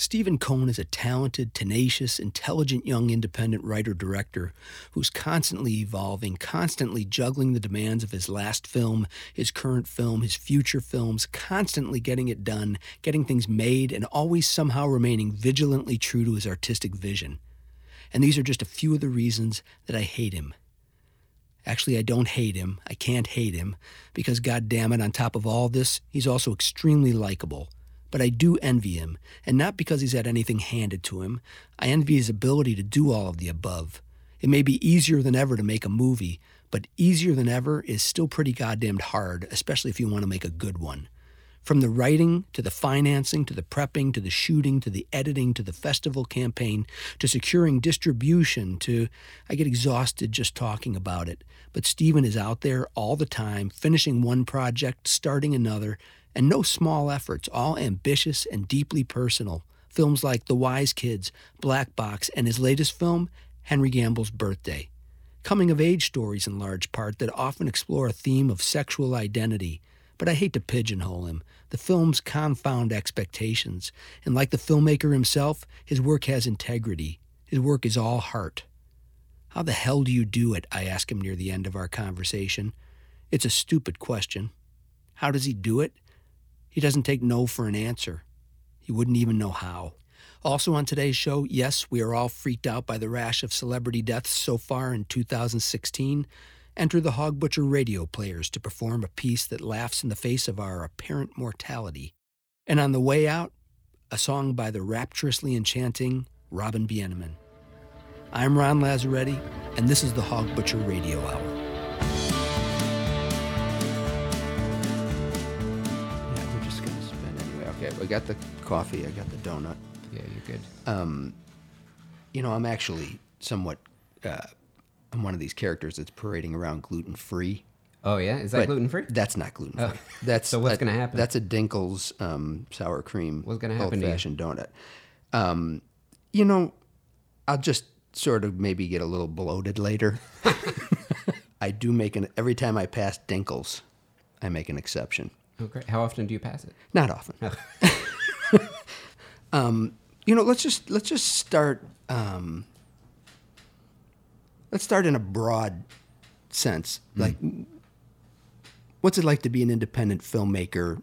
Stephen Cone is a talented, tenacious, intelligent young independent writer director who's constantly evolving, constantly juggling the demands of his last film, his current film, his future films, constantly getting it done, getting things made, and always somehow remaining vigilantly true to his artistic vision. And these are just a few of the reasons that I hate him. Actually, I don't hate him. I can't hate him because, God damn it, on top of all this, he's also extremely likable but I do envy him, and not because he's had anything handed to him. I envy his ability to do all of the above. It may be easier than ever to make a movie, but easier than ever is still pretty goddamned hard, especially if you want to make a good one. From the writing to the financing to the prepping to the shooting to the editing to the festival campaign to securing distribution to I get exhausted just talking about it. But Stephen is out there all the time, finishing one project, starting another, and no small efforts, all ambitious and deeply personal. Films like The Wise Kids, Black Box, and his latest film, Henry Gamble's Birthday. Coming of age stories, in large part, that often explore a theme of sexual identity. But I hate to pigeonhole him. The films confound expectations, and like the filmmaker himself, his work has integrity. His work is all heart. How the hell do you do it? I ask him near the end of our conversation. It's a stupid question. How does he do it? He doesn't take no for an answer. He wouldn't even know how. Also on today's show, yes, we are all freaked out by the rash of celebrity deaths so far in 2016. Enter the Hog Butcher radio players to perform a piece that laughs in the face of our apparent mortality. And on the way out, a song by the rapturously enchanting Robin Bieneman. I'm Ron Lazzaretti, and this is the Hog Butcher Radio Hour. Got the coffee. I got the donut. Yeah, you're good. Um, you know, I'm actually somewhat. Uh, I'm one of these characters that's parading around gluten free. Oh yeah, is that gluten free? That's not gluten free. Oh. That's so. What's going to happen? That's a Dinkel's um, sour cream. What's going to happen? Old fashioned donut. Um, you know, I'll just sort of maybe get a little bloated later. I do make an every time I pass Dinkel's, I make an exception. Okay. How often do you pass it? Not often. Oh. Um, you know, let's just let's just start. Um, let's start in a broad sense. Mm. Like, what's it like to be an independent filmmaker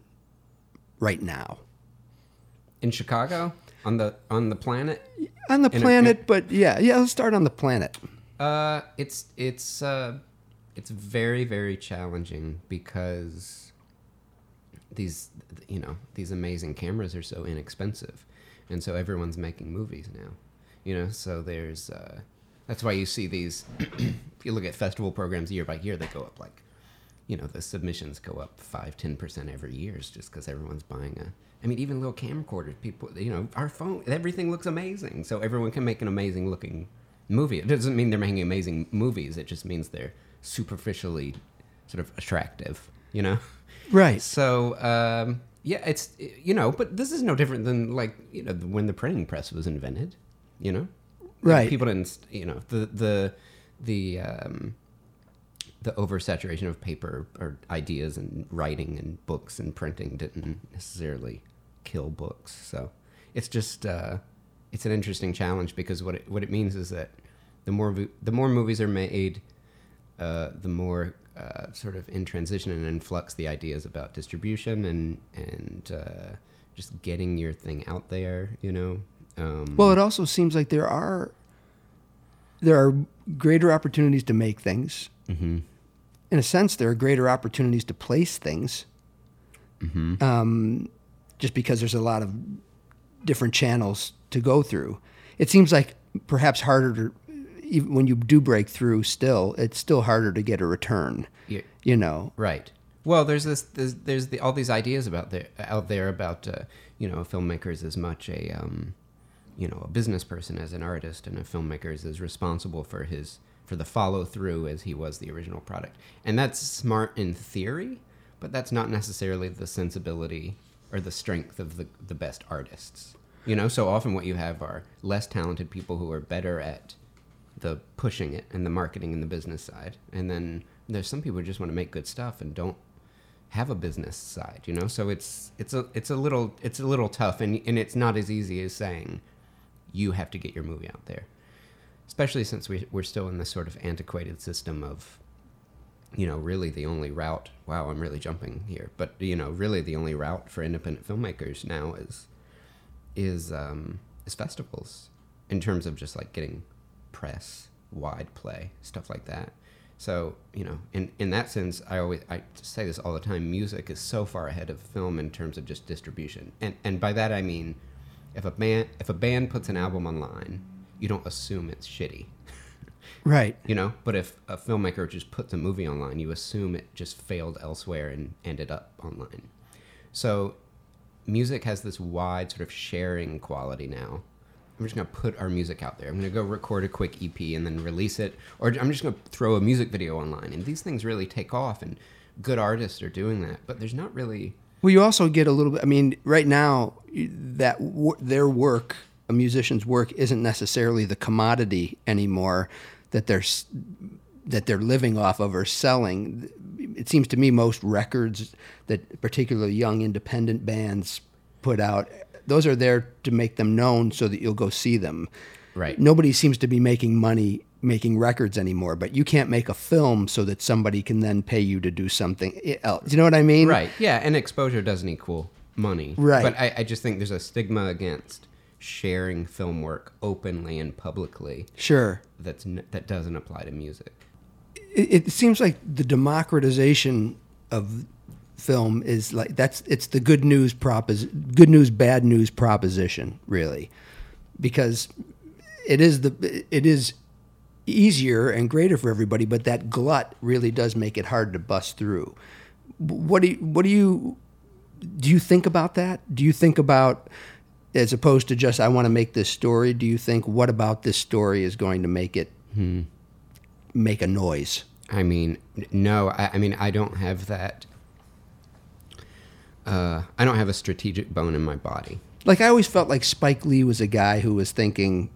right now? In Chicago, on the on the planet. On the in planet, a, in, but yeah, yeah. Let's start on the planet. Uh, it's it's uh, it's very very challenging because these you know these amazing cameras are so inexpensive and so everyone's making movies now you know? So there's uh, that's why you see these if you look at festival programs year by year they go up like you know the submissions go up 5 10% every year just because everyone's buying a i mean even little camcorders people you know our phone everything looks amazing. So everyone can make an amazing looking movie. It doesn't mean they're making amazing movies it just means they're superficially sort of attractive you know? Right. So um, yeah, it's you know, but this is no different than like you know when the printing press was invented. You know, right? People didn't. You know the the the um, the oversaturation of paper or ideas and writing and books and printing didn't necessarily kill books. So it's just uh, it's an interesting challenge because what it, what it means is that the more the more movies are made, uh, the more uh, sort of in transition and in flux the ideas about distribution and and uh, just getting your thing out there. You know. Um, well, it also seems like there are there are greater opportunities to make things. Mm-hmm. In a sense, there are greater opportunities to place things. Mm-hmm. Um, just because there's a lot of different channels to go through, it seems like perhaps harder to even when you do break through, still it's still harder to get a return. Yeah. You know, right? Well, there's this there's, there's the, all these ideas about there out there about uh, you know a filmmaker is as much a um, you know a business person as an artist, and a filmmaker is as responsible for his for the follow through as he was the original product, and that's smart in theory, but that's not necessarily the sensibility or the strength of the the best artists. You know, so often what you have are less talented people who are better at the pushing it and the marketing and the business side. And then there's some people who just want to make good stuff and don't have a business side, you know. So it's it's a it's a little it's a little tough, and and it's not as easy as saying you have to get your movie out there, especially since we we're still in this sort of antiquated system of you know, really the only route. Wow, I'm really jumping here, but you know, really the only route for independent filmmakers now is is um, is festivals in terms of just like getting press, wide play, stuff like that. So you know, in in that sense, I always I say this all the time. Music is so far ahead of film in terms of just distribution, and and by that I mean, if a band if a band puts an album online, you don't assume it's shitty Right. you know but if a filmmaker just puts a movie online you assume it just failed elsewhere and ended up online so music has this wide sort of sharing quality now i'm just going to put our music out there i'm going to go record a quick ep and then release it or i'm just going to throw a music video online and these things really take off and good artists are doing that but there's not really Well, you also get a little bit. I mean, right now, that their work, a musician's work, isn't necessarily the commodity anymore that they're that they're living off of or selling. It seems to me most records that particularly young independent bands put out, those are there to make them known so that you'll go see them. Right. Nobody seems to be making money making records anymore, but you can't make a film so that somebody can then pay you to do something else. You know what I mean? Right. Yeah, and exposure doesn't equal money. Right. But I, I just think there's a stigma against sharing film work openly and publicly Sure. that's n- that doesn't apply to music. it, it seems like the democratization of film is like that's it's the good news propos good news bad news proposition really. Because it is the it is easier and greater for everybody but that glut really does make it hard to bust through. What do you what do you do you think about that? Do you think about as opposed to just i want to make this story do you think what about this story is going to make it hmm. make a noise? I mean, no, I, I mean, I don't have that. Uh, I don't have a strategic bone in my body. Like I always felt like Spike Lee was a guy who was thinking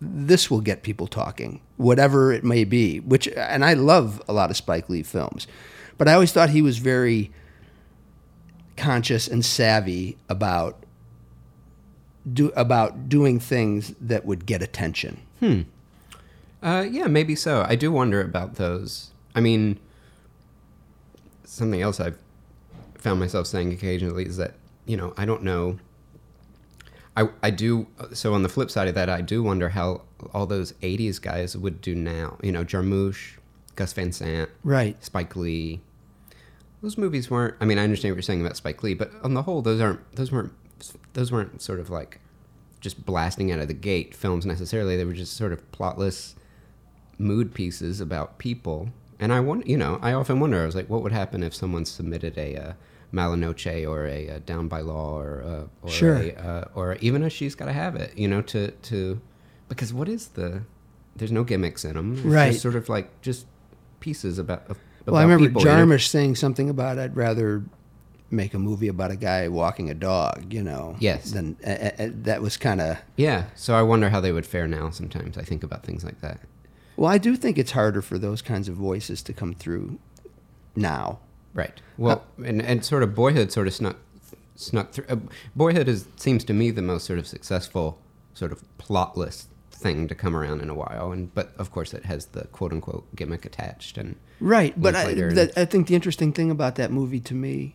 this will get people talking, whatever it may be. Which and I love a lot of Spike Lee films. But I always thought he was very conscious and savvy about do about doing things that would get attention. Uh, yeah, maybe so. I do wonder about those. I mean, something else I've found myself saying occasionally is that you know I don't know. I I do. So on the flip side of that, I do wonder how all those '80s guys would do now. You know, Jarmusch, Gus Van Sant, Right. Spike Lee. Those movies weren't. I mean, I understand what you're saying about Spike Lee, but on the whole, those aren't. Those weren't. Those weren't sort of like just blasting out of the gate films necessarily. They were just sort of plotless mood pieces about people. And I want, you know, I often wonder. I was like, what would happen if someone submitted a uh, Mala Noche or a, uh Down by Law or uh, or Sure. a, uh, or even a She's Gotta Have It, you know, to to because what is the there's no gimmicks in them. It's Right. Just sort of like just pieces about. of- Well, I remember people, you know? Jarmusch saying something about I'd rather make a movie about a guy walking a dog, you know. Yes. Than uh, uh, uh, that was kind of Yeah, so I wonder how they would fare now. Sometimes I think about things like that. Well, I do think it's harder for those kinds of voices to come through now. Right. Well, and and sort of Boyhood sort of snuck snuck through. Uh, Boyhood is seems to me the most sort of successful sort of plotless thing to come around in a while, and but of course it has the quote unquote gimmick attached and Right, but I, and- that, I think the interesting thing about that movie to me,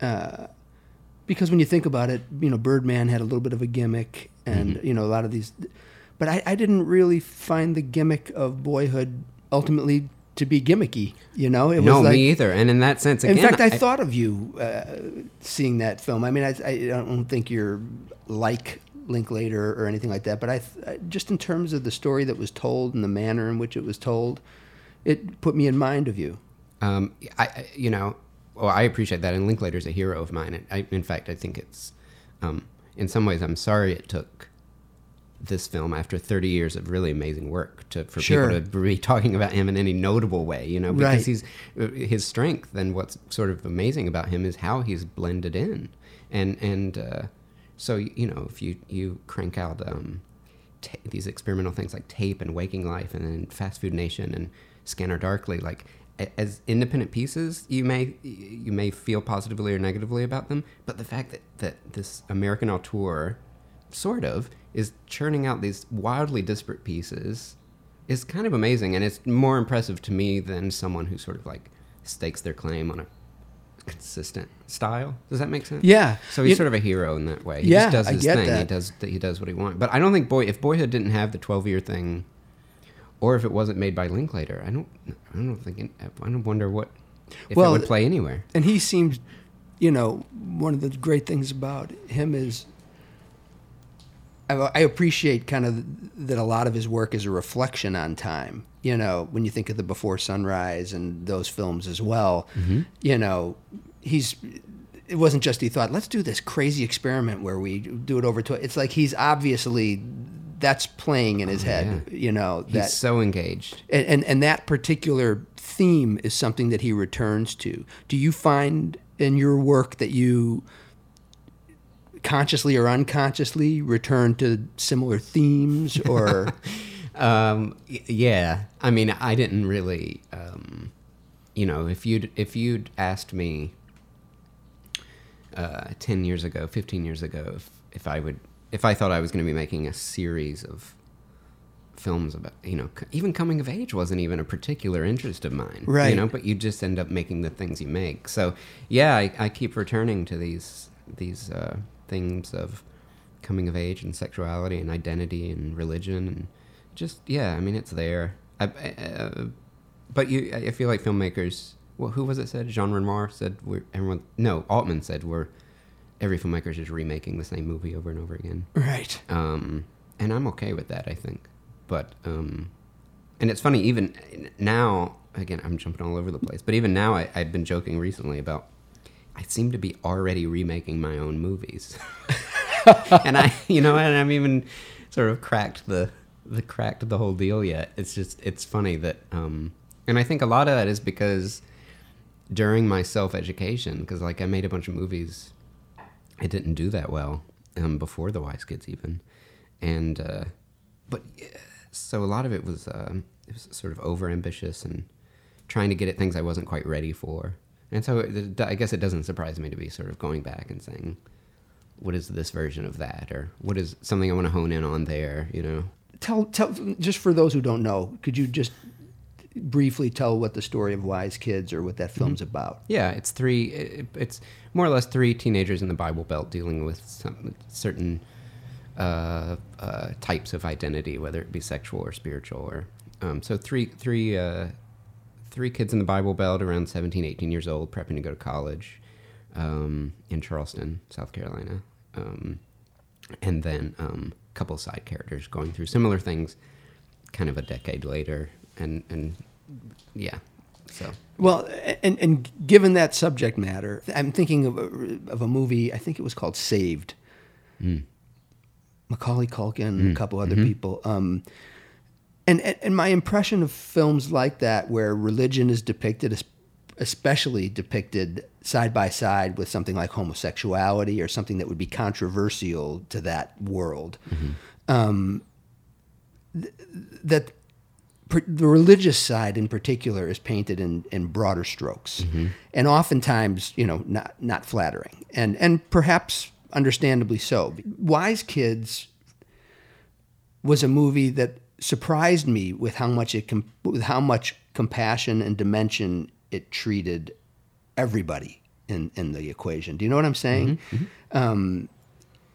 uh, because when you think about it, you know, Birdman had a little bit of a gimmick, and Mm-hmm. you know, a lot of these, but I, I didn't really find the gimmick of Boyhood ultimately to be gimmicky. You know, it no was like, me either. And in that sense, again, in fact, I, thought of you uh, seeing that film. I mean, I, I don't think you're like Linklater or anything like that, but I, I just in terms of the story that was told and the manner in which it was told, it put me in mind of you. Um, I, I- you know, well, I appreciate that, and Linklater's a hero of mine. I, in fact, I think it's, um, in some ways, I'm sorry it took this film after 30 years of really amazing work to for Sure. people to be talking about him in any notable way. You know, because Right. he's his strength and what's sort of amazing about him is how he's blended in, and and uh, so you know, if you you crank out. Um, ta these experimental things like tape and waking life and then fast food nation and scanner darkly like as independent pieces, you may you may feel positively or negatively about them, but the fact that that this American auteur, sort of, is churning out these wildly disparate pieces, is kind of amazing, and it's more impressive to me than someone who sort of like stakes their claim on a consistent style. Does that make sense? Yeah. So he's sort of a hero in that way. He Yeah, just does I his get thing. He does he does what he wants. But I don't think boy if Boyhood didn't have the twelve year thing, or if it wasn't made by Linklater, I don't I don't think it, I don't wonder what if Well, it would play anywhere. and he seems, you know, one of the great things about him is I, I appreciate kind of that a lot of his work is a reflection on time. You know, when you think of the Before Sunrise and those films as well, mm-hmm. you know, he's. It wasn't just he thought, let's do this crazy experiment where we do it over to. It's like he's obviously that's playing in his oh, head. You know He's that so engaged. and, and and that particular theme is something that he returns to. Do you find in your work that you consciously or unconsciously return to similar themes or Um, yeah, I mean, I didn't really, um, you know, if you'd if you'd asked me uh, ten years ago, fifteen years ago, if if I would, if I thought I was going to be making a series of films about, you know, even coming of age wasn't even a particular interest of mine, Right. You know, but you just end up making the things you make. So, yeah, I, I keep returning to these these uh, themes of coming of age and sexuality and identity and religion and just yeah i mean it's there I, I- uh, but you i feel like filmmakers well who was it said jean renoir said we're everyone no altman said we're every filmmaker is just remaking the same movie over and over again right? um, and I'm okay with that. I think, but um, and it's funny even now. Again, I'm jumping all over the place, but even now, I, I've been joking recently about I seem to be already remaking my own movies, and I, you know, and I'm even sort of cracked the the cracked the whole deal yet. It's just it's funny that, um, and I think a lot of that is because during my self education, because like I made a bunch of movies I didn't do that well um, before the Wise Kids even, and uh, but so a lot of it was um, it was sort of over ambitious and trying to get at things I wasn't quite ready for, and so it, I guess it doesn't surprise me to be sort of going back and saying, what is this version of that, or what is something I want to hone in on there, you know? Tell tell just for those who don't know, could you just briefly tell what the story of Wise Kids or what that film's about? Yeah, it's three. It, it's more or less three teenagers in the Bible Belt dealing with some certain uh, uh, types of identity, whether it be sexual or spiritual. Or um, so three three uh, three kids in the Bible Belt, around 17, 18 years old, prepping to go to college um, in Charleston, South Carolina, um, and then um, a couple side characters going through similar things, kind of a decade later, and and yeah, so. Well, and and given that subject matter, I'm thinking of a, of a movie. I think it was called Saved. Macaulay Culkin, a couple other people. Um, and, and and my impression of films like that, where religion is depicted, especially depicted side by side with something like homosexuality or something that would be controversial to that world, um, th- that per- the religious side in particular is painted in, in broader strokes. And oftentimes you know not not flattering. And and perhaps understandably so. Wise kids was a movie that surprised me with how much it com- with how much compassion and dimension it treated everybody in in the equation. Do you know what i'm saying? Um,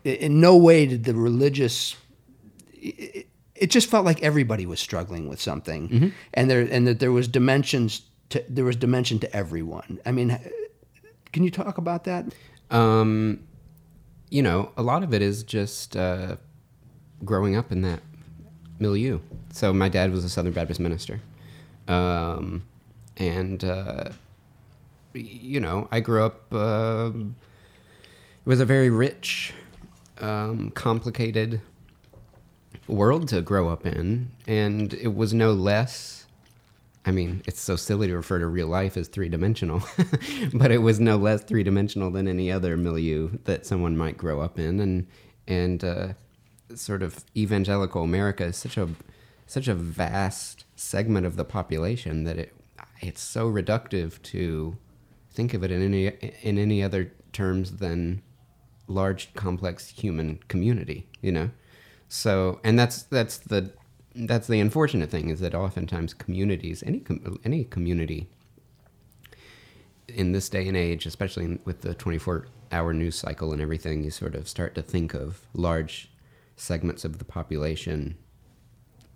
in no way did the religious it, it just felt like everybody was struggling with something. And there and that there was dimensions to there was dimension to everyone. I mean can you talk about that? Um, you know, a lot of it is just uh, growing up in that milieu. So my dad was a Southern Baptist minister, um, and uh, you know, I grew up. um it was a very rich, um, complicated world to grow up in, and it was no less. I mean, it's so silly to refer to real life as three dimensional, but it was no less three dimensional than any other milieu that someone might grow up in, and and uh, sort of evangelical America is such a such a vast segment of the population that it it's so reductive to think of it in any in any other terms than large complex human community you know? So and that's that's the that's the unfortunate thing is that oftentimes communities any com- any community in this day and age especially with the 24 hour news cycle and everything you sort of start to think of large segments of the population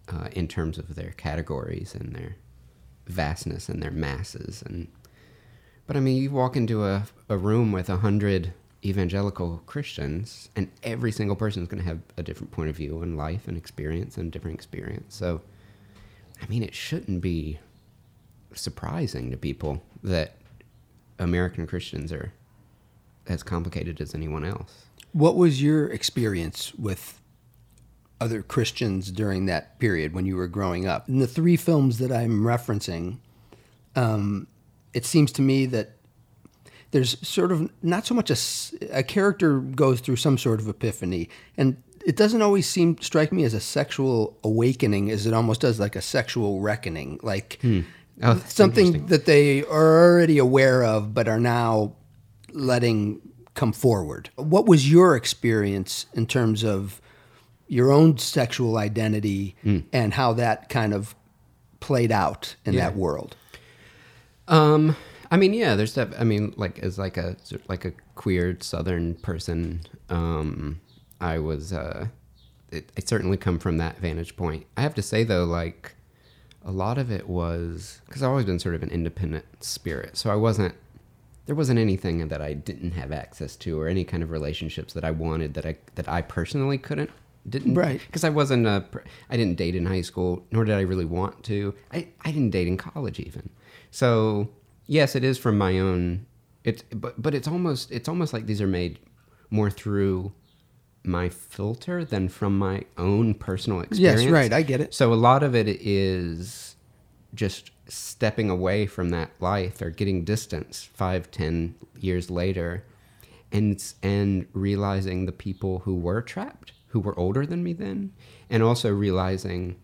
uh, in terms of their categories and their vastness and their masses. And but i mean you walk into a, a room with a hundred evangelical christians and every single person is going to have a different point of view on life and experience and different experience. So i mean it shouldn't be surprising to people that american christians are as complicated as anyone else. What was your experience with other Christians during that period when you were growing up? In the three films that I'm referencing, um, it seems to me that there's sort of not so much a, a character goes through some sort of epiphany, and it doesn't always seem strike me as a sexual awakening as it almost does like a sexual reckoning, like Oh, something that they are already aware of but are now letting come forward. What was your experience in terms of your own sexual identity Hmm. and how that kind of played out in Yeah. that world? Um, I mean, yeah, there's that. I mean, like as like a like a queer Southern person, um, I was. Uh, it, it certainly come from that vantage point. I have to say though, like a lot of it was because I've always been sort of an independent spirit, so I wasn't. There wasn't anything that I didn't have access to, or any kind of relationships that I wanted that I that I personally couldn't didn't Right. because I wasn't a I didn't date in high school nor did I really want to I, I didn't date in college even so yes it is from my own it's but but it's almost it's almost like these are made more through my filter than from my own personal experience Yes, right. I get it. so a lot of it is just stepping away from that life or getting distance five, ten years later, and and realizing the people who were trapped, who were older than me then, and also realizing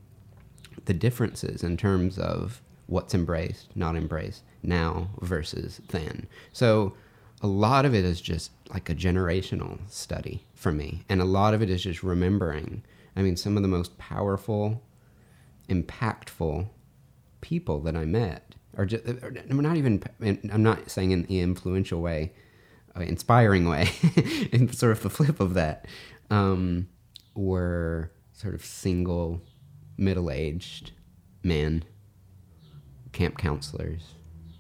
the differences in terms of what's embraced, not embraced now versus then. So a lot of it is just like a generational study for me, and a lot of it is just remembering. I mean, some of the most powerful, impactful people that I met, are just, or not even, I'm not saying in the influential way, uh, inspiring way, in sort of the flip of that, um, were sort of single, middle aged men, camp counselors,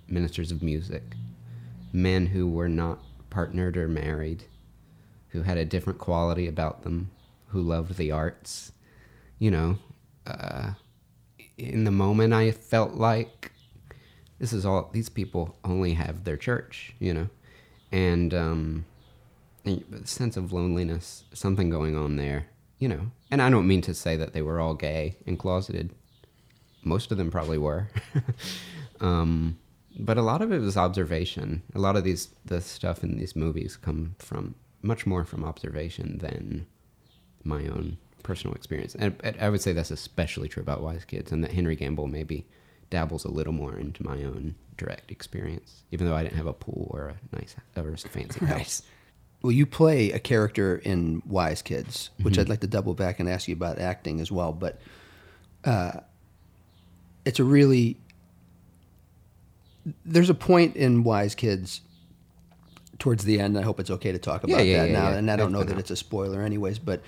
ministers of music, men who were not partnered or married, who had a different quality about them, who loved the arts. You know, uh, in the moment, I felt like this is all, these people only have their church, you know, and, um, a sense of loneliness, something going on there, you know. And I don't mean to say that they were all gay and closeted. Most of them probably were. um, but a lot of it was observation. A lot of these the stuff in these movies come from much more from observation than my own personal experience. And I would say that's especially true about Wise Kids, and that Henry Gamble maybe dabbles a little more into my own direct experience, even though I didn't have a pool or a nice or a fancy house. Well, you play a character in Wise Kids, which Mm-hmm. I'd like to double back and ask you about acting as well. But uh, it's a really there's a point in Wise Kids towards the end. I hope it's okay to talk about Yeah, yeah, that yeah, now, and I don't No, know that it's a spoiler, anyways. But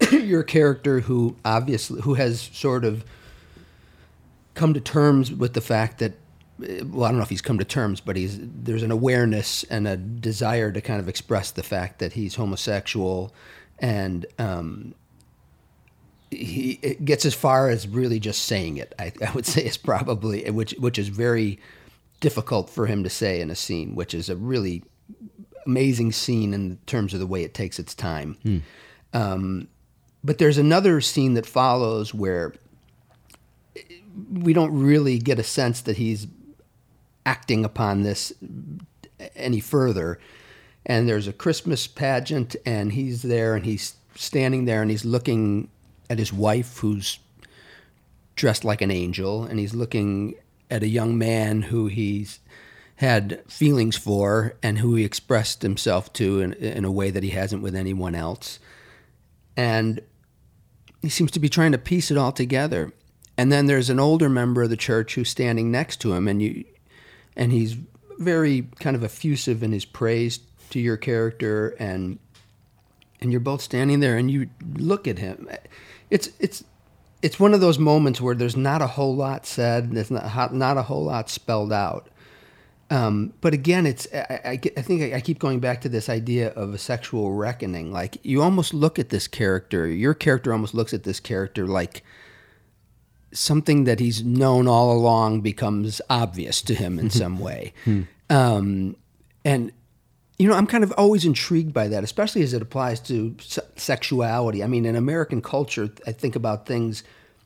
you're character who obviously who has sort of come to terms with the fact that well, I don't know if he's come to terms, but he's there's an awareness and a desire to kind of express the fact that he's homosexual, and um, he it gets as far as really just saying it. I, I would say is probably which which is very difficult for him to say in a scene, which is a really amazing scene in terms of the way it takes its time. Um, but there's another scene that follows where we don't really get a sense that he's acting upon this any further. And there's a Christmas pageant, and he's there, and he's standing there, and he's looking at his wife, who's dressed like an angel, and he's looking at a young man who he's had feelings for and who he expressed himself to in, in a way that he hasn't with anyone else. And he seems to be trying to piece it all together. And then there's an older member of the church who's standing next to him, and you, and he's very kind of effusive in his praise to your character, and and you're both standing there, and you look at him. It's it's it's one of those moments where there's not a whole lot said, there's not not a whole lot spelled out. Um, but again, it's I, I, I think I, I keep going back to this idea of a sexual reckoning. Like you almost look at this character, your character almost looks at this character like something that he's known all along becomes obvious to him in mm-hmm. some way. Hmm. Um, and you know, I'm kind of always intrigued by that, especially as it applies to se- sexuality. I mean, in American culture, I think about things.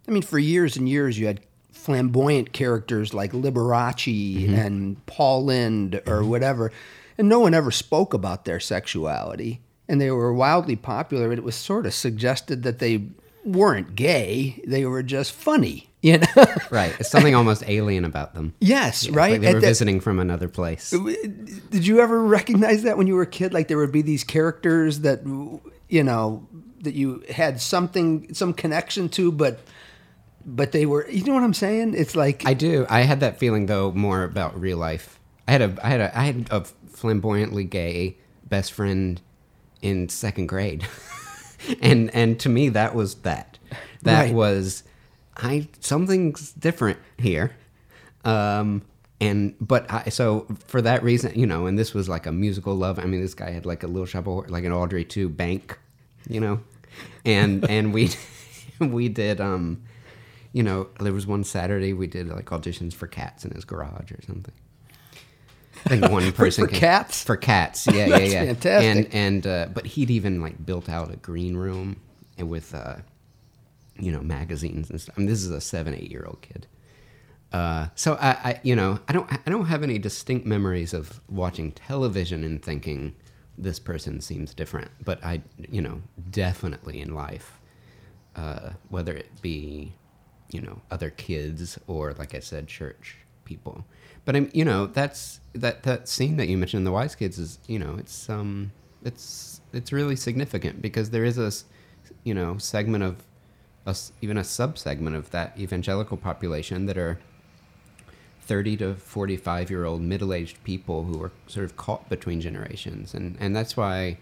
I mean, for years and years, you had flamboyant characters like Liberace mm-hmm. and Paul Lynde or mm-hmm. whatever, and no one ever spoke about their sexuality. And they were wildly popular, and it was sort of suggested that they weren't gay; they were just funny. You know? Right. It's something almost alien about them. yes, Yeah, right. Like they At were that- visiting from another place. Did you ever recognize that when you were a kid? Like there would be these characters that you know that you had something, some connection to, but but they were. You know what I'm saying? It's like I do. I had that feeling though more about real life. I had a I had a I had a flamboyantly gay best friend in second grade. and and to me that was that. That Right. was I something's different here. Um and but I so for that reason, you know, and this was like a musical love. I mean, this guy had like a little shop of like an Audrey 2 bank, you know. And and we we did um you know, there was one Saturday we did like auditions for cats in his garage or something. I think one person for came- cats? for cats. Yeah, yeah, yeah. fantastic. And and uh, but he'd even like built out a green room and with uh, you know magazines and stuff. I mean, this is a seven eight year old kid. Uh, so I, I, you know, I don't, I don't have any distinct memories of watching television and thinking this person seems different. But I, you know, definitely in life, uh, whether it be, you know, other kids or, like I said, church people. But I'm, you know, that's that that scene that you mentioned in the Wise Kids is, you know, it's um, it's it's really significant because there is a, you know, segment of, a even a sub segment of that evangelical population that are 30 to 45 year old middle aged people who are sort of caught between generations. And, and that's why,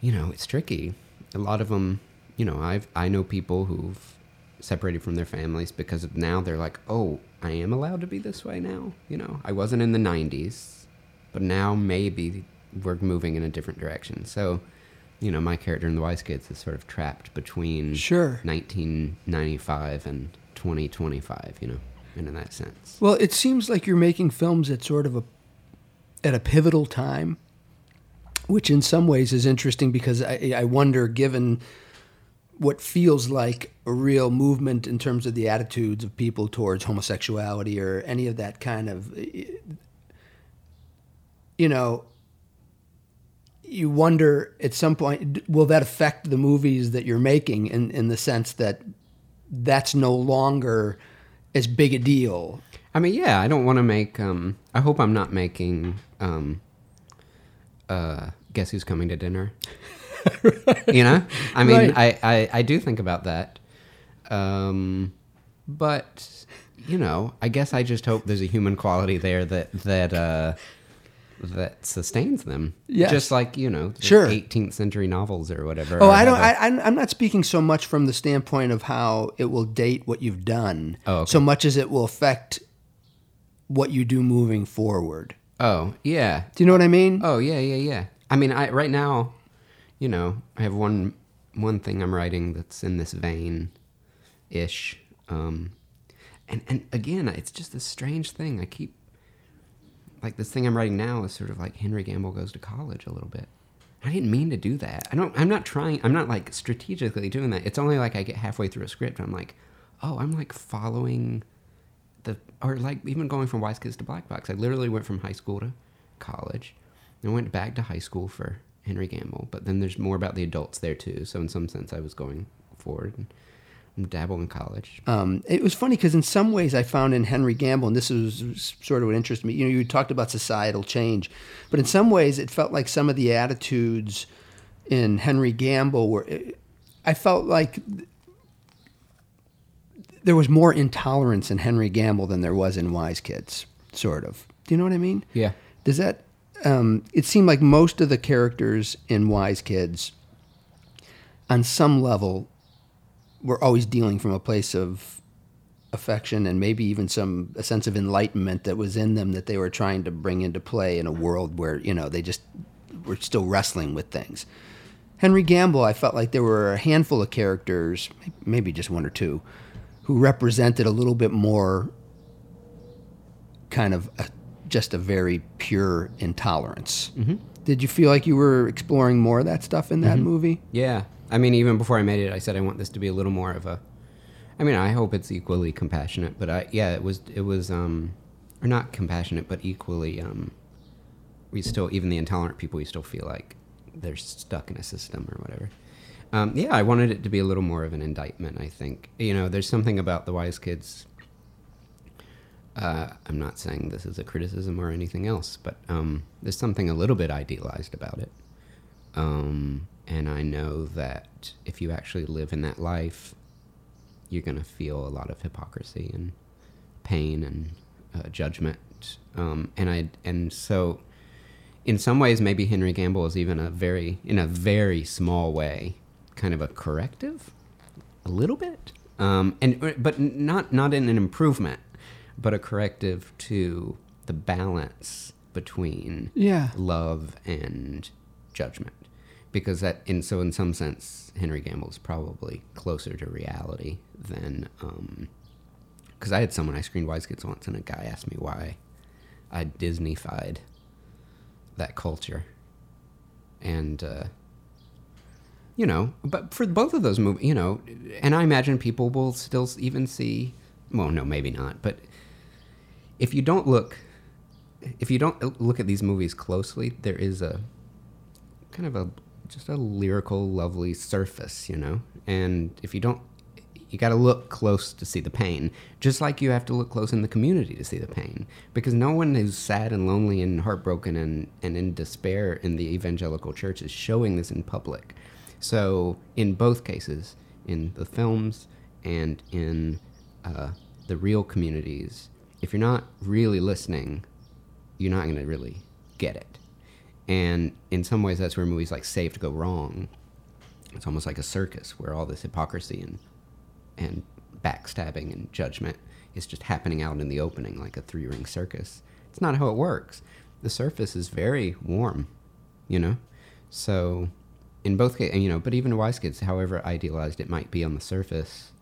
you know, it's tricky. A lot of them, you know, I've, I know people who've separated from their families because now they're like, oh, I am allowed to be this way now. You know, I wasn't in the 90s, but now maybe we're moving in a different direction. So, you know, my character in The Wise Kids is sort of trapped between Sure. 1995 and 2025, you know, and in that sense. well, it seems like you're making films at sort of a at a pivotal time, which in some ways is interesting because I, I wonder, given what feels like a real movement in terms of the attitudes of people towards homosexuality or any of that kind of, you know, you wonder at some point, will that affect the movies that you're making in, in the sense that that's no longer as big a deal? I mean, yeah, I don't want to make. Um, I hope I'm not making. Um, uh, guess who's coming to dinner? You know, I mean, Right. I, I I do think about that, um, but you know, I guess I just hope there's a human quality there that that uh, that sustains them. Yes. just like you know, Sure. 18th century novels or whatever. Oh, I don't. I, I'm- I'm not speaking so much from the standpoint of how it will date what you've done, Oh, okay. so much as it will affect what you do moving forward. oh, yeah. Do you know what I mean? Oh yeah, yeah, yeah. I mean, I right now, you know, I have one one thing I'm writing that's in this vein, ish. Um, and and again, it's just a strange thing. I keep like this thing I'm writing now is sort of like Henry Gamble goes to college a little bit. I didn't mean to do that. I don't. I'm not trying. I'm not like strategically doing that. It's only like I get halfway through a script. I'm like, oh, I'm like following the or like even going from Wise Kids to Black Box. I literally went from high school to college. and went back to high school for Henry Gamble. But then there's more about the adults there too. So in some sense, I was going forward. And dabble in college. Um, it was funny because in some ways I found in Henry Gamble, and this is sort of what interested me. You know, you talked about societal change, but in some ways it felt like some of the attitudes in Henry Gamble were. I felt like there was more intolerance in Henry Gamble than there was in Wise Kids, sort of. Do you know what I mean? Yeah. Does that? Um, it seemed like most of the characters in Wise Kids, on some level, were always dealing from a place of affection and maybe even some a sense of enlightenment that was in them that they were trying to bring into play in a world where you know they just were still wrestling with things. Henry Gamble, I felt like there were a handful of characters, maybe just one or two, who represented a little bit more kind of a, just a very pure intolerance. Mm-hmm. Did you feel like you were exploring more of that stuff in that mm-hmm. movie? Yeah. I mean, even before I made it, I said I want this to be a little more of a. I mean, I hope it's equally compassionate, but I yeah, it was it was um, or not compassionate, but equally um. We still even the intolerant people, we still feel like they're stuck in a system or whatever. Um, yeah, I wanted it to be a little more of an indictment. I think you know, there's something about the wise kids. Uh, I'm not saying this is a criticism or anything else, but um, there's something a little bit idealized about it. Um, and I know that if you actually live in that life, you're going to feel a lot of hypocrisy and pain and uh, judgment. Um, and I and so, in some ways, maybe Henry Gamble is even a very, in a very small way, kind of a corrective, a little bit, um, and but not not in an improvement, but a corrective to the balance between yeah. love and judgment because that in so in some sense Henry Gamble is probably closer to reality than because um, I had someone I screened Wise Kids once and a guy asked me why I Disneyfied that culture and uh, you know but for both of those movies you know and I imagine people will still even see well no maybe not but if you don't look if you don't look at these movies closely there is a kind of a just a lyrical, lovely surface, you know. And if you don't, you got to look close to see the pain, just like you have to look close in the community to see the pain, because no one who's sad and lonely and heartbroken and and in despair in the evangelical church is showing this in public. So in both cases, in the films and in uh, the real communities, if you're not really listening, you're not going to really get it. And in some ways, that's where movies like Saved go wrong. It's almost like a circus where all this hypocrisy and and backstabbing and judgment is just happening out in the opening like a three ring circus. It's not how it works. The surface is very warm, you know? So, in both cases, you know, but even Wise Kids, however idealized it might be on the surface,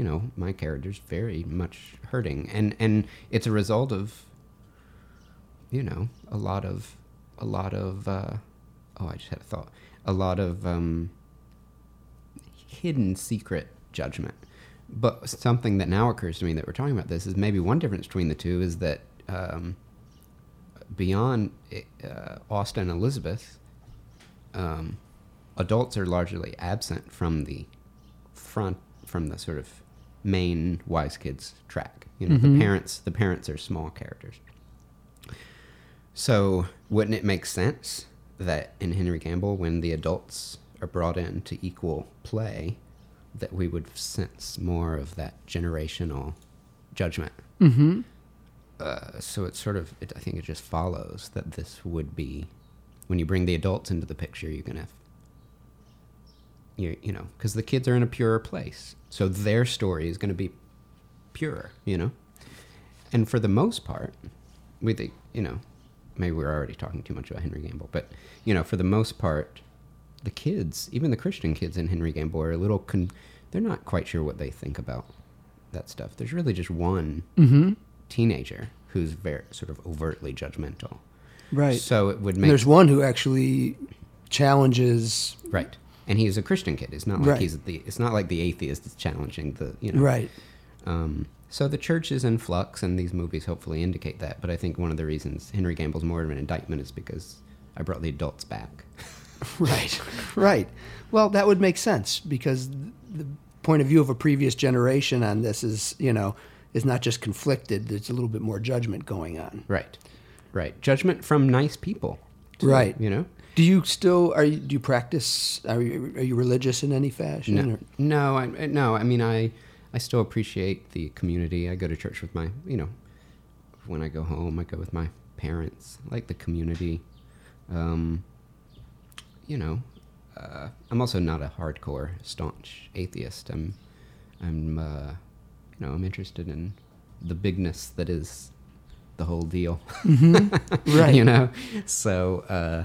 you know, my character's very much hurting. And, and it's a result of, you know, a lot of a lot of uh, oh, I just had a thought. A lot of um, hidden secret judgment. But something that now occurs to me that we're talking about this is maybe one difference between the two is that um, beyond uh, Austin and Elizabeth, um, adults are largely absent from the front, from the sort of main wise kids track. You know, mm-hmm. the parents, the parents are small characters. So, wouldn't it make sense that in Henry Gamble, when the adults are brought in to equal play, that we would sense more of that generational judgment? Mm-hmm. Uh, so it's sort of, it, I think it just follows that this would be, when you bring the adults into the picture, you're gonna, you you know, because the kids are in a purer place, so their story is gonna be purer, you know, and for the most part, we think, you know, maybe we're already talking too much about Henry Gamble, but you know, for the most part, the kids, even the Christian kids in Henry Gamble, are a little. Con- they're not quite sure what they think about that stuff. There's really just one mm-hmm. teenager who's very sort of overtly judgmental. Right. So it would make. There's one who actually challenges. Right. And he's a Christian kid. It's not like right. he's the. It's not like the atheist is challenging the. You know. Right. Um, so the church is in flux, and these movies hopefully indicate that. But I think one of the reasons Henry Gamble's more of an indictment is because I brought the adults back. right, right. Well, that would make sense because the point of view of a previous generation on this is you know is not just conflicted. There's a little bit more judgment going on. Right. Right. Judgment from nice people. too, Right. You know? Do you still are you do you practice? Are you, are you religious in any fashion? No, or- no, I, no. I mean, I, I still appreciate the community. I go to church with my, you know, when I go home, I go with my parents. I like the community. Um, you know, uh, I'm also not a hardcore, staunch atheist. I'm, I'm, uh, you know, I'm interested in the bigness that is the whole deal. Right. you know, so. Uh,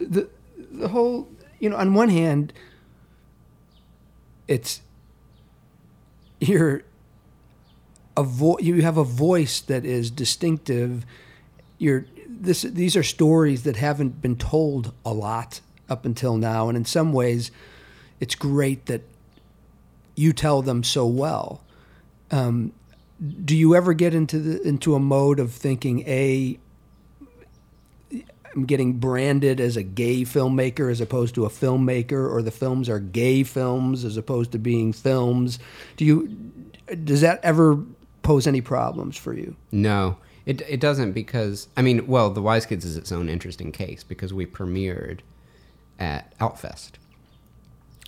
the the whole you know on one hand it's you're a vo- you have a voice that is distinctive. You're this these are stories that haven't been told a lot up until now. And in some ways it's great that you tell them so well. Um, do you ever get into the into a mode of thinking a I'm getting branded as a gay filmmaker as opposed to a filmmaker, or the films are gay films as opposed to being films. Do you does that ever pose any problems for you? No, it it doesn't because I mean, well, the Wise Kids is its own interesting case because we premiered at Outfest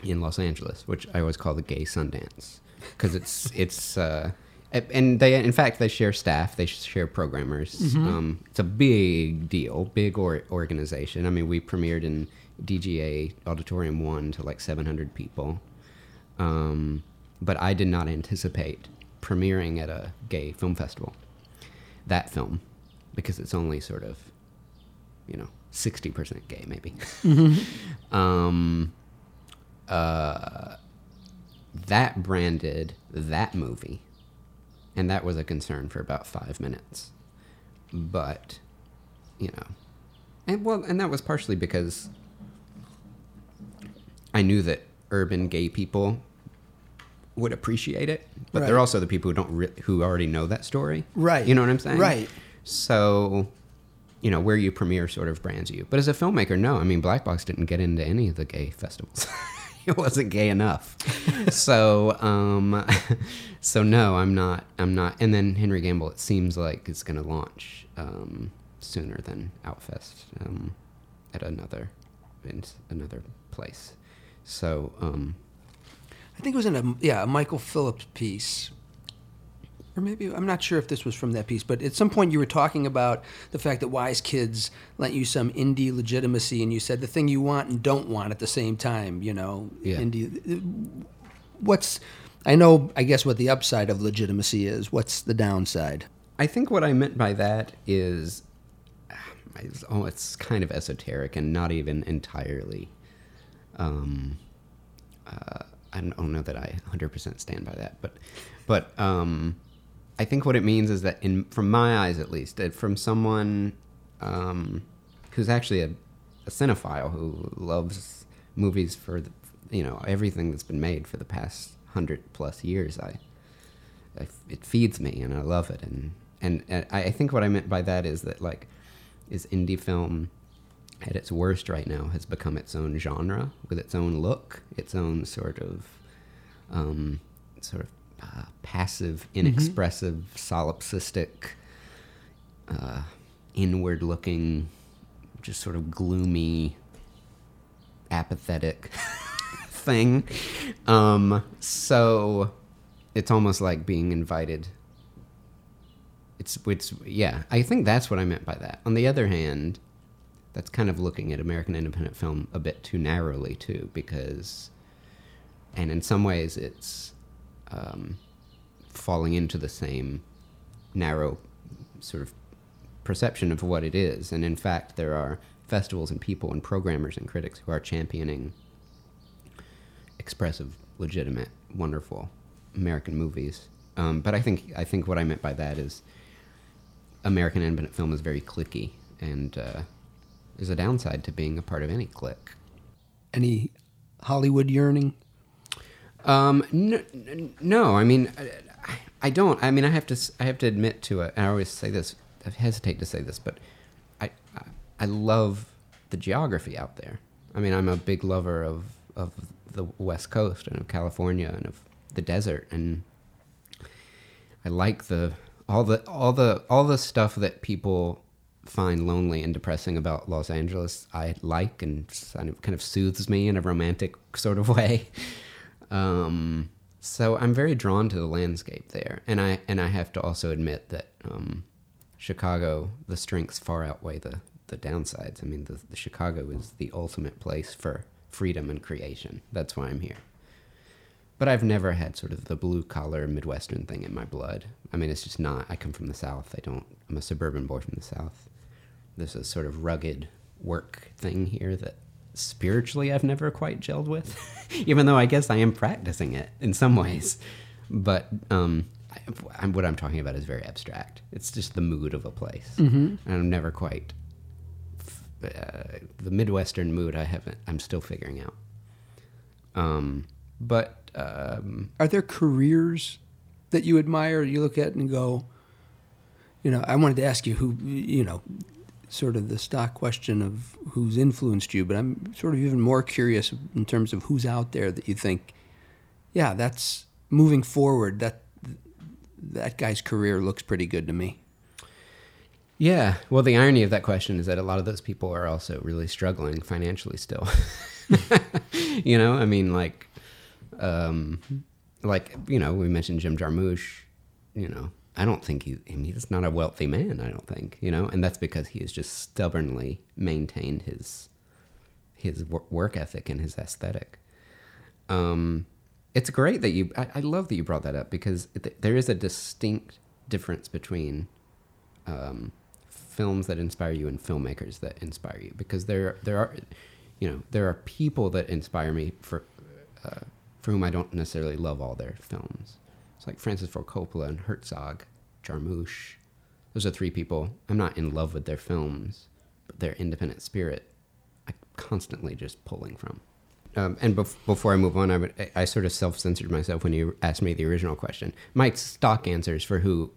in Los Angeles, which I always call the gay Sundance because it's it's uh, and they in fact they share staff, they share programmers. Um, it's a big deal, big or, organization. I mean, we premiered in DGA Auditorium One to like 700 people. Um, but I did not anticipate premiering at a gay film festival. That film, because it's only sort of, you know, sixty percent gay, maybe. um, uh, that branded that movie, and that was a concern for about five minutes. But, you know, and well, and that was partially because I knew that urban gay people would appreciate it, but they're also the people who don't re- who already know that story. Right. You know what I'm saying? Right. So, you know, where you premiere sort of brands you. But as a filmmaker, no. I mean, Black Box didn't get into any of the gay festivals. it wasn't gay enough. so, um, so no, I'm not. I'm not. And then Henry Gamble, it seems like it's going to launch um, sooner than Outfest um, at another in another place. So, um, I think it was in a yeah a Michael Phillips piece, or maybe I'm not sure if this was from that piece. But at some point you were talking about the fact that Wise Kids lent you some indie legitimacy, and you said the thing you want and don't want at the same time. You know, Yeah. indie. What's I know I guess what the upside of legitimacy is. What's the downside? I think what I meant by that is, oh, it's kind of esoteric and not even entirely. Um, uh, I don't know that I 100% stand by that, but, but um, I think what it means is that, in from my eyes at least, from someone um, who's actually a, a cinephile who loves movies for the, you know everything that's been made for the past hundred plus years, I I, it feeds me and I love it. And and, and I I think what I meant by that is that like is indie film at its worst right now has become its own genre with its own look, its own sort of um, sort of uh, passive, inexpressive, solipsistic, uh, inward-looking, just sort of gloomy, apathetic thing. Um, so it's almost like being invited. It's it's yeah. I think that's what I meant by that. On the other hand, that's kind of looking at American independent film a bit too narrowly too, because, and in some ways, it's um, falling into the same narrow sort of perception of what it is. And in fact, there are festivals and people and programmers and critics who are championing expressive, legitimate, wonderful American movies. Um, but I think I think what I meant by that is American independent film is very clicky, and uh, there's a downside to being a part of any clique. Any Hollywood yearning? Um, no, no, I mean, I, I don't. I mean, I have to. I have to admit to it. I always say this. I hesitate to say this, but I, I, I love the geography out there. I mean, I'm a big lover of of the West Coast and of California and of the desert, and I like the all the all the all the stuff that people find lonely and depressing about Los Angeles. I like and kind of soothes me in a romantic sort of way. Um, so I'm very drawn to the landscape there, and I and I have to also admit that um, Chicago, the strengths far outweigh the the downsides. I mean, the, the Chicago is the ultimate place for freedom and creation. That's why I'm here. But I've never had sort of the blue collar Midwestern thing in my blood. I mean, it's just not. I come from the South. I don't. I'm a suburban boy from the South. There's a sort of rugged work thing here that spiritually I've never quite gelled with, even though I guess I am practicing it in some ways. But um, I, what I'm talking about is very abstract. It's just the mood of a place, mm-hmm. and I'm never quite uh, the Midwestern mood. I haven't. I'm still figuring out. Um, but um, are there careers that you admire? You look at and go, you know, I wanted to ask you who, you know, sort of the stock question of who's influenced you, but I'm sort of even more curious in terms of who's out there that you think, yeah, that's moving forward. That that guy's career looks pretty good to me. Yeah. Well, the irony of that question is that a lot of those people are also really struggling financially still. you know, I mean, like, um, like you know, we mentioned Jim Jarmusch. You know, I don't think he. I mean, he's not a wealthy man. I don't think you know, and that's because he has just stubbornly maintained his his work ethic and his aesthetic. Um, it's great that you. I, I, love that you brought that up because there is a distinct difference between um, films that inspire you and filmmakers that inspire you because there there are you know there are people that inspire me for uh, for whom I don't necessarily love all their films. It's like Francis Ford Coppola and Herzog, Jarmusch. Those are three people. I'm not in love with their films, but their independent spirit, I'm constantly just pulling from. Um, and bef- before I move on, I, would, I sort of self censored myself when you asked me the original question. My stock answers for who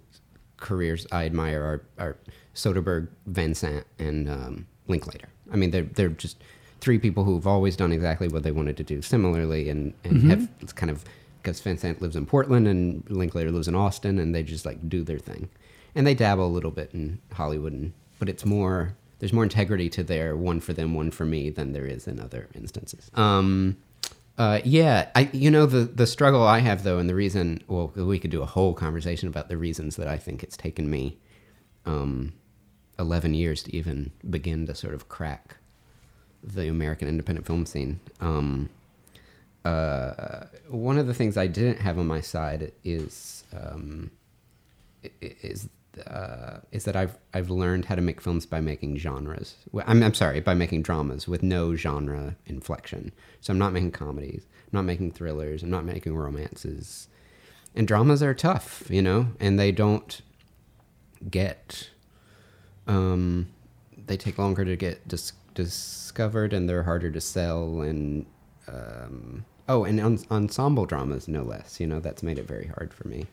careers I admire are, are Soderbergh, Van Sant, and um, Linklater. I mean, they're they're just three people who've always done exactly what they wanted to do similarly, and and mm-hmm. have kind of because Van Sant lives in Portland and Linklater lives in Austin, and they just like do their thing, and they dabble a little bit in Hollywood, and, but it's more there's more integrity to their one for them, one for me than there is in other instances. Um, uh, yeah, I you know the the struggle I have though, and the reason well we could do a whole conversation about the reasons that I think it's taken me um, eleven years to even begin to sort of crack the American independent film scene. Um, uh, one of the things I didn't have on my side is um, is uh, is that I've I've learned how to make films by making genres. I'm I'm sorry, by making dramas with no genre inflection. So I'm not making comedies, I'm not making thrillers, I'm not making romances. And dramas are tough, you know, and they don't get um they take longer to get dis- discovered and they're harder to sell and um oh, and ensemble dramas no less, you know, that's made it very hard for me.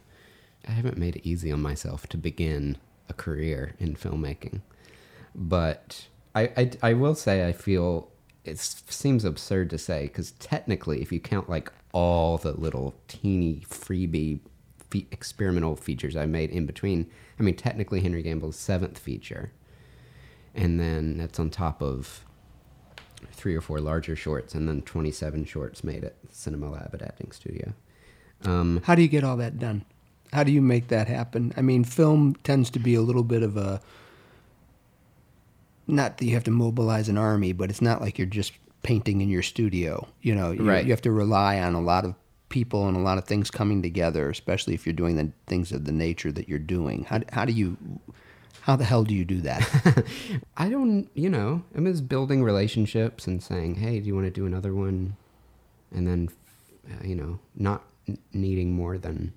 I haven't made it easy on myself to begin a career in filmmaking, but I, I, I will say I feel it seems absurd to say because technically, if you count like all the little teeny freebie fe- experimental features I made in between, I mean, technically Henry Gamble's seventh feature, and then that's on top of three or four larger shorts, and then 27 shorts made at Cinema Lab at Acting Studio. Um, How do you get all that done? how do you make that happen? I mean, film tends to be a little bit of a not that you have to mobilize an army, but it's not like you're just painting in your studio. You know, you, right. you have to rely on a lot of people and a lot of things coming together, especially if you're doing the things of the nature that you're doing. How, how do you, how the hell do you do that? I don't, you know, I'm just building relationships and saying, hey, do you want to do another one? And then, uh, you know, not needing more than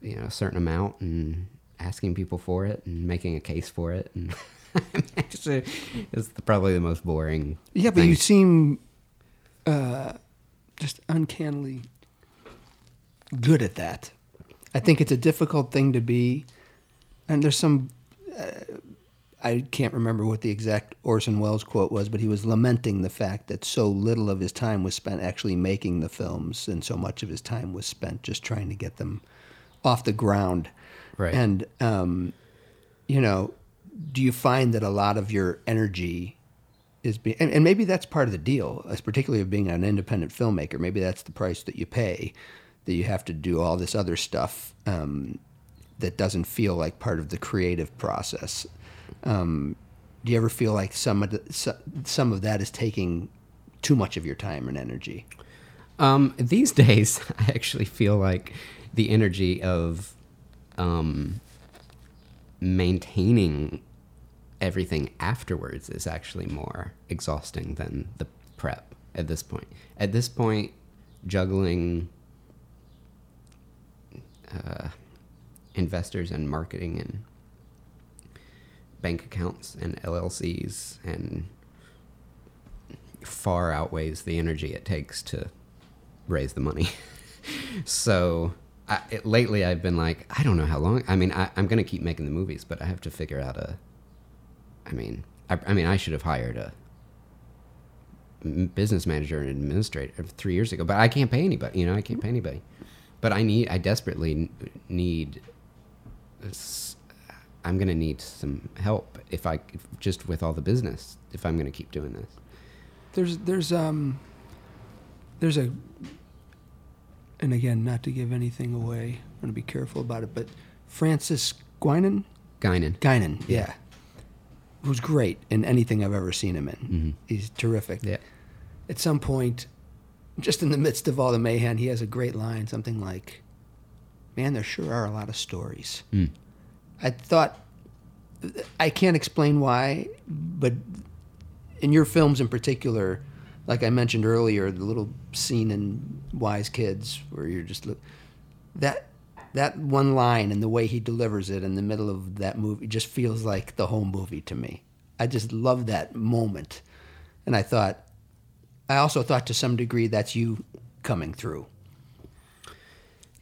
you know a certain amount and asking people for it and making a case for it and actually it's probably the most boring yeah but you seem uh, just uncannily good at that i think it's a difficult thing to be and there's some uh, I can't remember what the exact Orson Welles quote was, but he was lamenting the fact that so little of his time was spent actually making the films, and so much of his time was spent just trying to get them off the ground. Right. And um, you know, do you find that a lot of your energy is being, and, and maybe that's part of the deal, as particularly of being an independent filmmaker. Maybe that's the price that you pay, that you have to do all this other stuff um, that doesn't feel like part of the creative process. Um, do you ever feel like some of the, some of that is taking too much of your time and energy? Um, these days, I actually feel like the energy of um, maintaining everything afterwards is actually more exhausting than the prep at this point. At this point, juggling uh, investors and marketing and bank accounts and LLCs and far outweighs the energy it takes to raise the money. so I, it, lately, I've been like, I don't know how long. I mean, I, I'm going to keep making the movies, but I have to figure out a. I mean, I, I mean, I should have hired a business manager and administrator three years ago, but I can't pay anybody. You know, I can't pay anybody. But I need, I desperately need. I'm going to need some help if I if, just with all the business if I'm going to keep doing this. There's there's um there's a and again not to give anything away. I'm gonna be careful about it, but Francis Guinan Guinan. Guinan, yeah. Who's great in anything I've ever seen him in. He's terrific. Yeah. At some point, just in the midst of all the mayhem, he has a great line, something like, Man, there sure are a lot of stories. Mm. I thought I can't explain why, but in your films in particular, like I mentioned earlier, the little scene in Wise Kids where you're just that that one line and the way he delivers it in the middle of that movie just feels like the whole movie to me. I just love that moment, and I thought, I also thought to some degree that's you coming through.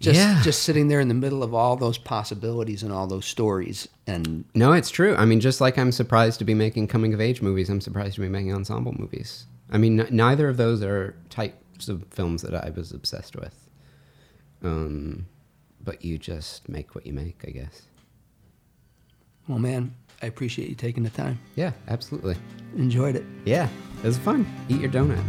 Just Yeah. just sitting there in the middle of all those possibilities and all those stories and No, it's true. I mean, just like I'm surprised to be making coming of age movies, I'm surprised to be making ensemble movies. I mean, n- neither of those are types of films that I was obsessed with. Um, but you just make what you make, I guess. well man, I appreciate you taking the time. Yeah, absolutely. Enjoyed it. Yeah, it was fun. Eat your donut.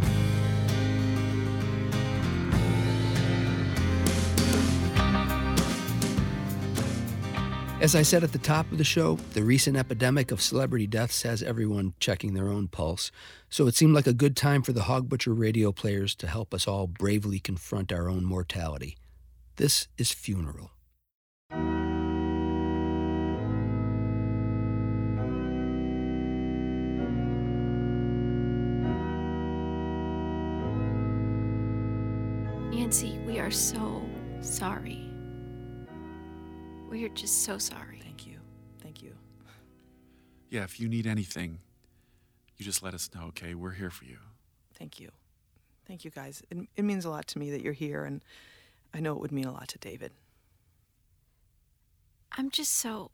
As I said at the top of the show, the recent epidemic of celebrity deaths has everyone checking their own pulse. So it seemed like a good time for the Hog Butcher radio players to help us all bravely confront our own mortality. This is Funeral. Nancy, we are so sorry. We are just so sorry. Thank you. Thank you. Yeah, if you need anything, you just let us know, okay? We're here for you. Thank you. Thank you, guys. It, it means a lot to me that you're here, and I know it would mean a lot to David. I'm just so.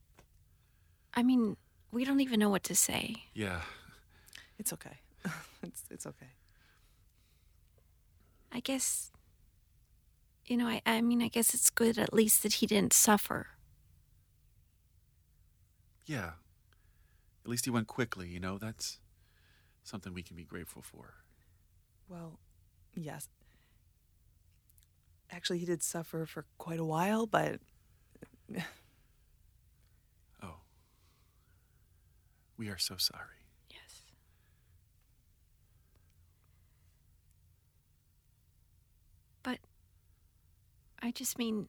I mean, we don't even know what to say. Yeah. It's okay. it's, it's okay. I guess. You know, I, I mean, I guess it's good at least that he didn't suffer. Yeah. At least he went quickly, you know? That's something we can be grateful for. Well, yes. Actually, he did suffer for quite a while, but Oh. We are so sorry. Yes. But I just mean,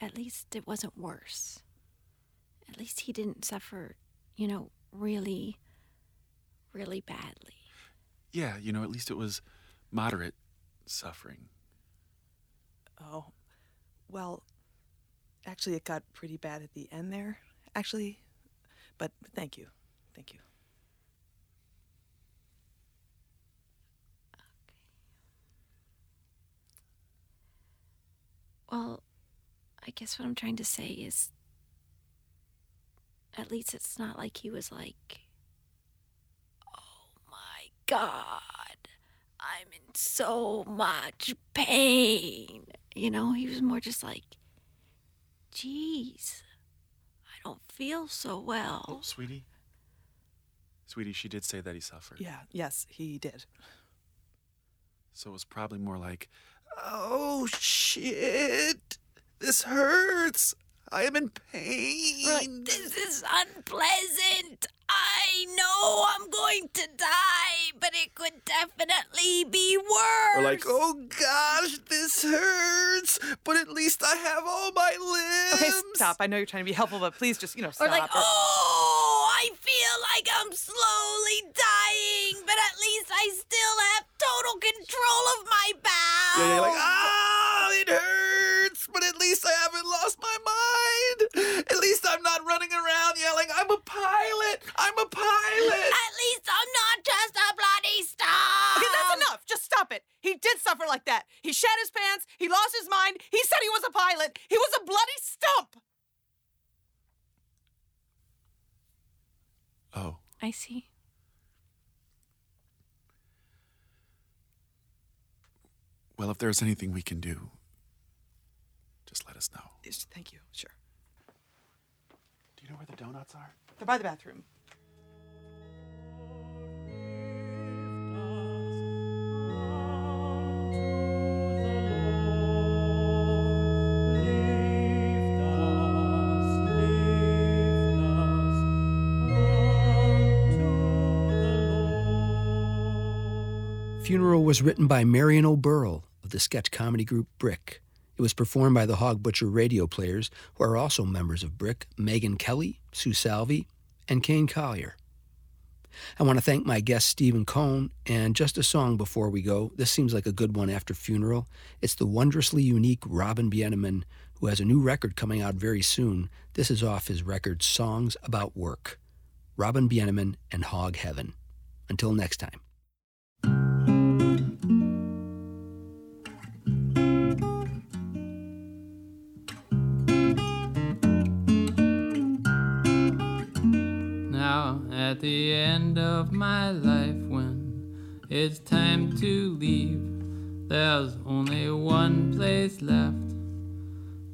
at least it wasn't worse. At least he didn't suffer, you know, really, really badly. Yeah, you know, at least it was moderate suffering. oh, well, actually, it got pretty bad at the end there. Actually, but thank you. Thank you. Okay. Well, I guess what I'm trying to say is At least it's not like he was like, oh my god, I'm in so much pain. You know, he was more just like, geez, I don't feel so well. Oh, sweetie. Sweetie, she did say that he suffered. Yeah, yes, he did. So it was probably more like, oh shit, this hurts. I am in pain. We're like, this is unpleasant. I know I'm going to die, but it could definitely be worse. Or like, oh gosh, this hurts, but at least I have all my limbs. Okay, stop. I know you're trying to be helpful, but please just, you know, stop. Or stop. like, oh, I feel like I'm slowly dying, but at least I still have total control of my bowels. Yeah, you're like, ah, it hurts, but at least I haven't lost my mind. At least I'm not running around yelling, I'm a pilot, I'm a pilot. At least I'm not just a bloody star. Okay, that's enough. Just stop it. He did suffer like that. He shed his pants. He lost his mind. He said he was a pilot. He was a bloody stump. Oh, I see. well, if there's anything we can do, just let us know. Yes, Thank you. Sure. Do you know where the donuts are? They're by the bathroom. Funeral was written by Marion O'Burl of the sketch comedy group Brick. It was performed by the Hog Butcher radio players, who are also members of Brick Megan Kelly, Sue Salvi, and Kane Collier. I want to thank my guest Stephen Cone, and just a song before we go. This seems like a good one after funeral. It's the wondrously unique Robin Bieneman, who has a new record coming out very soon. This is off his record Songs About Work. Robin Bieneman and Hog Heaven. Until next time. At the end of my life, when it's time to leave, there's only one place left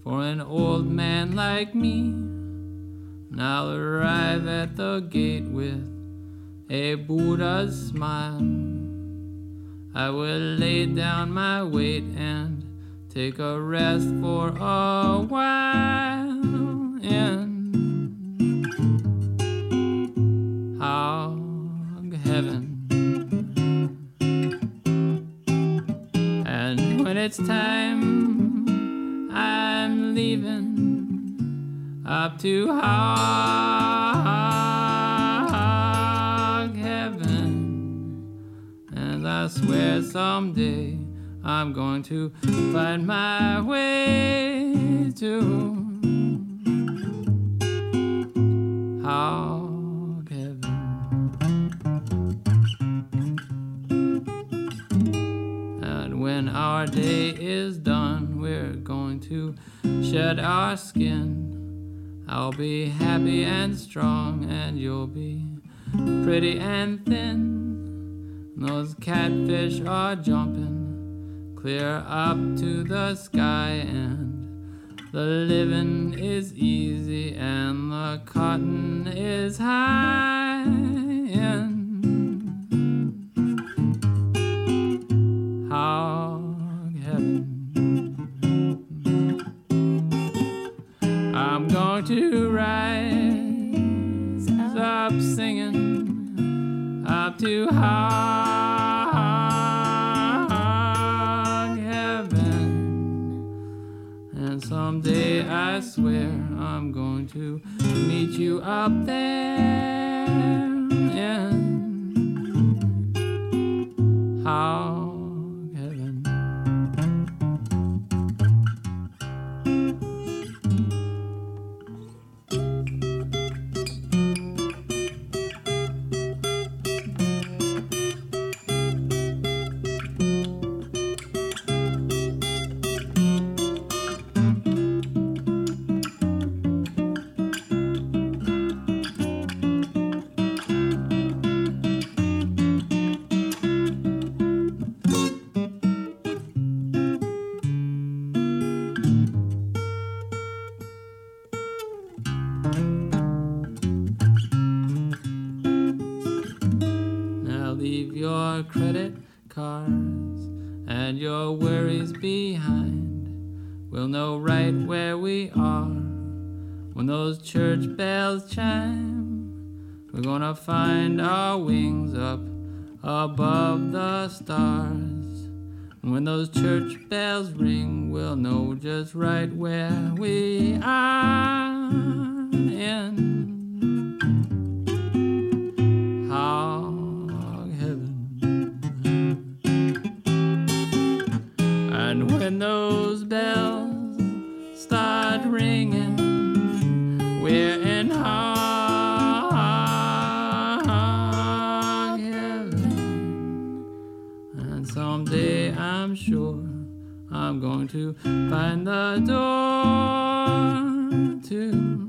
for an old man like me. And I'll arrive at the gate with a Buddha's smile. I will lay down my weight and take a rest for a while. And it's time, I'm leaving up to hog heaven. And I swear someday I'm going to find my way to hog when our day is done, we're going to shed our skin. I'll be happy and strong, and you'll be pretty and thin. Those catfish are jumping clear up to the sky, and the living is easy, and the cotton is high. And to hog heaven. And someday I swear I'm going to meet you up there. In credit cards and your worries behind. We'll know right where we are when those church bells chime. We're gonna find our wings up above the stars. And when those church bells ring, we'll know just right where we are in those bells start ringing, we're in hog heaven. And someday I'm sure I'm going to find the door to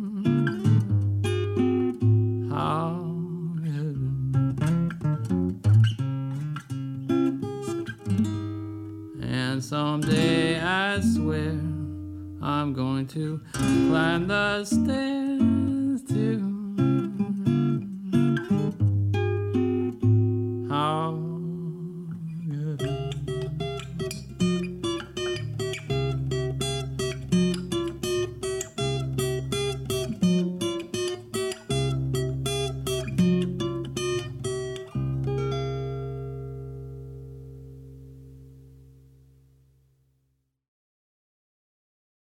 someday I swear I'm going to climb the stairs to